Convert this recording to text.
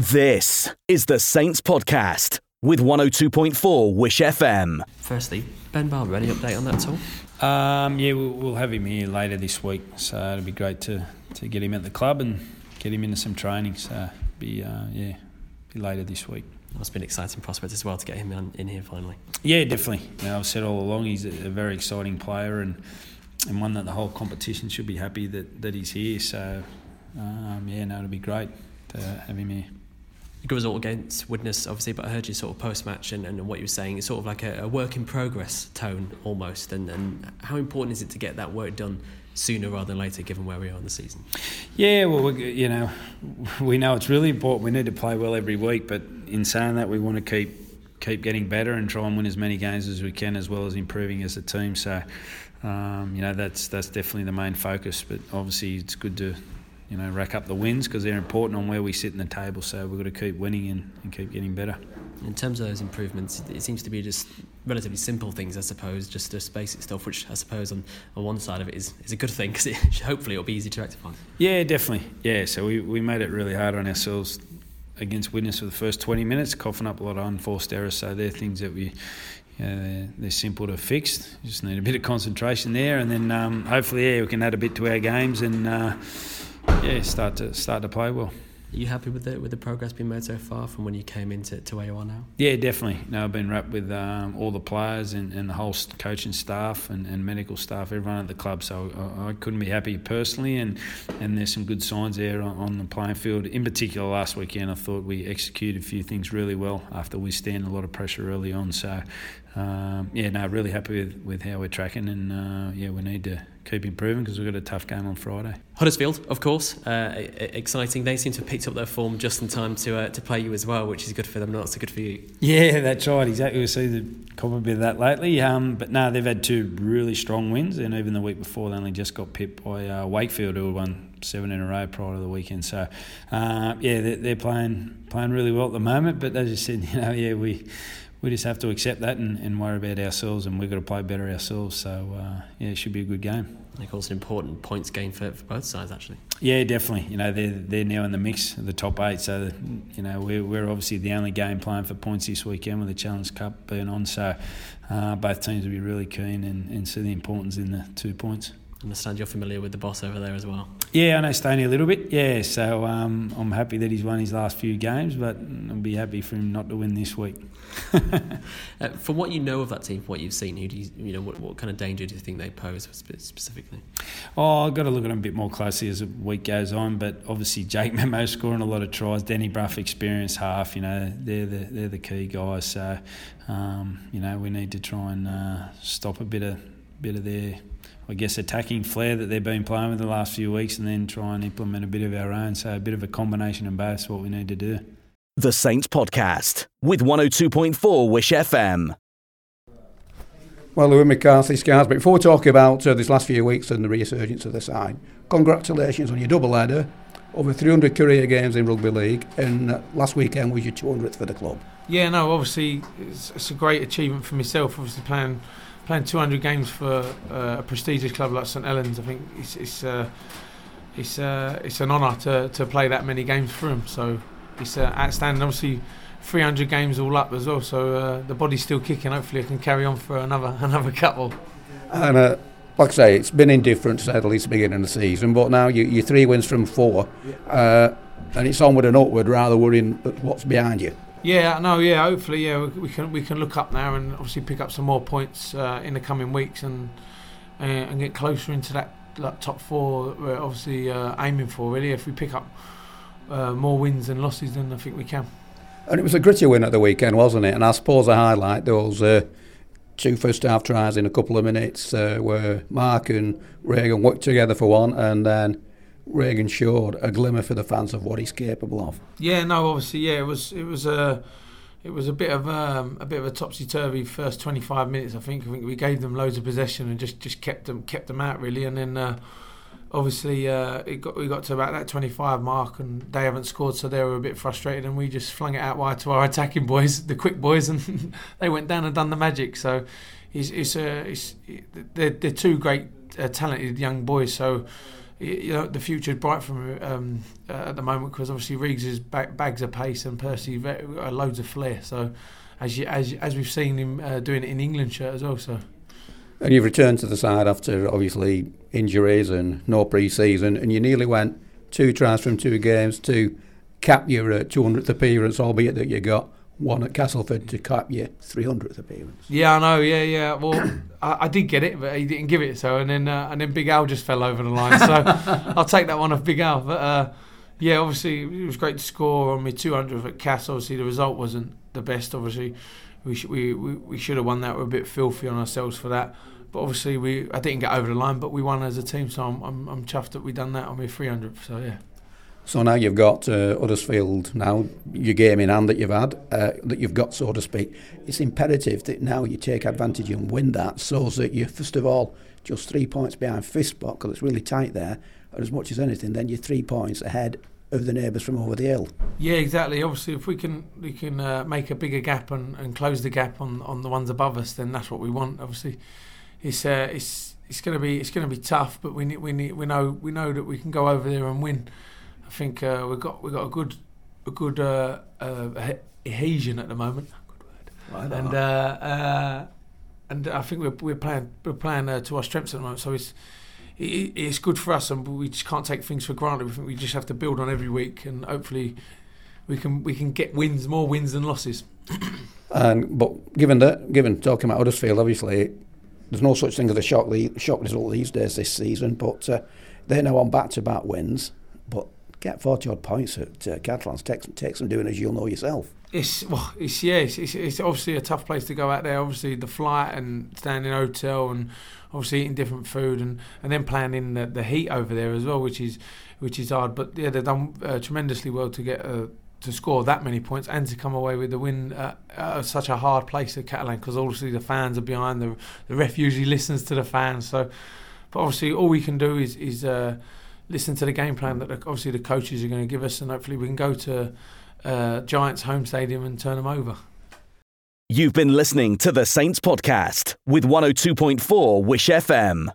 This is the Saints Podcast with 102.4 Wish FM. Firstly, Ben Barba, any update on that at all? Um, yeah, we'll, we'll have him here later this week, so it'll be great to, to get him at the club and get him into some training. So be uh, yeah, be later this week. Must be an exciting prospect as well to get him in, in here finally. Yeah, definitely. You know, I've said all along he's a, a very exciting player and and one that the whole competition should be happy that, that he's here. So um, yeah, no, it'll be great to have him here. Good result against Widnes, obviously, but I heard you sort of post match and, and what you were saying. It's sort of like a, a work in progress tone almost. And, and how important is it to get that work done sooner rather than later, given where we are in the season? Yeah, well, you know, we know it's really important. We need to play well every week, but in saying that, we want to keep keep getting better and try and win as many games as we can, as well as improving as a team. So, um, you know, that's that's definitely the main focus. But obviously, it's good to you know, rack up the wins because they're important on where we sit in the table. So we've got to keep winning and, and keep getting better. In terms of those improvements, it seems to be just relatively simple things, I suppose, just the basic stuff, which I suppose on, on one side of it is, is a good thing because it, hopefully it'll be easy to rectify. Yeah, definitely. Yeah, so we, we made it really hard on ourselves against Widnes for the first 20 minutes, coughing up a lot of unforced errors. So they're things that we, you know, they're, they're, simple to fix. You just need a bit of concentration there, and then um, hopefully, yeah, we can add a bit to our games and. Uh, yeah, start to start to play well. Are you happy with the with the progress being made so far from when you came into to where you are now? Yeah, definitely. No, I've been rapt with um, all the players and, and the whole coaching staff and, and medical staff, everyone at the club. So I, I, couldn't be happy personally, and, and there's some good signs there on, on, the playing field. In particular, last weekend, I thought we executed a few things really well after we stand a lot of pressure early on. So um, yeah, no, really happy with, with how we're tracking, and uh, yeah, we need to keep improving because we've got a tough game on Friday. Huddersfield, of course, uh, exciting. They seem to have picked up their form just in time to uh, to play you as well, which is good for them, not so good for you. Yeah, that's right. Exactly. We've seen the a bit of that lately. Um, but no, they've had two really strong wins, and even the week before, they only just got pipped by uh, Wakefield, who won seven in a row prior to the weekend. So, uh, yeah, they're, they're playing playing really well at the moment. But as you said, you know, yeah, we we just have to accept that and, and worry about ourselves, and we've got to play better ourselves. So uh, yeah, it should be a good game. Of course, an important points game for, for both sides, actually. Yeah, definitely. You know, they're they're now in the mix of the top eight, so you know we're we're obviously the only game playing for points this weekend with the Challenge Cup being on. So uh, both teams will be really keen and, and see the importance in the two points. I understand you're familiar with the boss over there as well. Yeah, I know Stoney a little bit. Yeah, so um, I'm happy that he's won his last few games, but I'll be happy for him not to win this week. uh, from what you know of that team, from what you've seen, who do you, you know, what, what kind of danger do you think they pose specifically? Oh, I've got to look at them a bit more closely as the week goes on. But obviously, Jake Mamo scoring a lot of tries. Danny Brough, experienced half. You know, they're the they're the key guys. So, um, you know, we need to try and uh, stop a bit of bit of their I guess, attacking flair that they've been playing with the last few weeks and then try and implement a bit of our own. So a bit of a combination of both is what we need to do. The Saints Podcast with 102.4 Wish FM. Well, Louie McCarthy, Scars, but before we talk about uh, these last few weeks and the resurgence of the side, congratulations on your double header. Over 300 career games in rugby league, and uh, last weekend was your 200th for the club. Yeah, no, obviously it's, it's a great achievement for myself. Obviously playing playing 200 games for uh, a prestigious club like St Helens, I think it's it's uh, it's uh, it's an honour to, to play that many games for them. So it's uh, outstanding. Obviously, 300 games all up as well. So uh, the body's still kicking. Hopefully, I can carry on for another another couple. And uh, like I say, it's been indifferent to say the beginning of the season. But now you, you're three wins from four, and it's onward and upward rather worrying what's behind you. Yeah, no, yeah. Hopefully, yeah, we, can we can look up now and obviously pick up some more points uh, in the coming weeks and uh, and get closer into that, that top four. We're obviously uh, aiming for really. If we pick up uh, more wins and losses, then I think we can. And it was a gritty win at the weekend, wasn't it? And I suppose I highlight those uh, two first half tries in a couple of minutes uh, where Mark and Regan worked together for one, and then Regan showed a glimmer for the fans of what he's capable of. Yeah, no, obviously, yeah, it was it was a it was a bit of um, a bit of a topsy turvy first 25 minutes. I think I think we gave them loads of possession and just, just kept them kept them out really, and then. Uh, obviously, uh, it got we got to about that 25 mark, and they haven't scored, so they were a bit frustrated, and we just flung it out wide to our attacking boys, the quick boys, and they went down and done the magic. So, it's it's, uh, it's they're, they're two great uh, talented young boys. So, you know the future bright from um, uh, at the moment because obviously Riggs is bags of pace and Percy uh, loads of flair. So as you, as as we've seen him uh, doing it in England shirt as well. So. And you've returned to the side after obviously injuries and no pre-season, and you nearly went two tries from two games to cap your uh, 200th appearance, albeit that you got one at Castleford to cap your 300th appearance. Yeah, I know. Yeah, yeah. Well, I, I, did get it, but he didn't give it. So, and then uh, and then Big Al just fell over the line. So I'll take that one off Big Al. But uh, yeah, obviously it was great to score on my 200th at Castle. Obviously the result wasn't the best. Obviously we sh- we, we we should have won that. We're a bit filthy on ourselves for that. But obviously we I didn't get over the line, but we won as a team. So I'm I'm, I'm chuffed that we done that on my 300. So yeah. So now you've got uh, Huddersfield now, your game in hand that you've had, uh, that you've got, so to speak. It's imperative that now you take advantage and win that so that you're, first of all, just three points behind fifth because it's really tight there. And as much as anything, then you're three points ahead of the neighbours from over the hill. Yeah, exactly. Obviously, if we can we can uh, make a bigger gap and, and close the gap on, on the ones above us, then that's what we want. Obviously, it's uh, it's it's going to be it's going to be tough, but we need, we need, we know we know that we can go over there and win. I think uh, we've got we've got a good a good uh, uh, adhesion at the moment. Good word. and uh, uh, and I think we're we're playing we're playing uh, to our strengths at the moment. So it's it, it's good for us, and we just can't take things for granted. We think we just have to build on every week, and hopefully we can we can get wins, more wins than losses. and but given that, given talking about Huddersfield, obviously there's no such thing as a shock shock result these days this season, but uh, they're now on back to back wins. But get 40 odd points at uh, Catalans takes, takes some doing, as you'll know yourself. It's well, it's yeah, it's, it's, it's, obviously a tough place to go out there. Obviously, the flight and staying in a hotel and obviously eating different food and, and then planning the, the heat over there as well, which is which is hard. But yeah, they've done uh, tremendously well to get uh, to score that many points and to come away with the win at, at such a hard place at Catalan because obviously the fans are behind. The the ref usually listens to the fans, so. But obviously, all we can do is is uh, listen to the game plan that obviously the coaches are going to give us, and hopefully we can go to uh, Giants home stadium and turn them over. You've been listening to the Saints podcast with 102.4 Wish FM.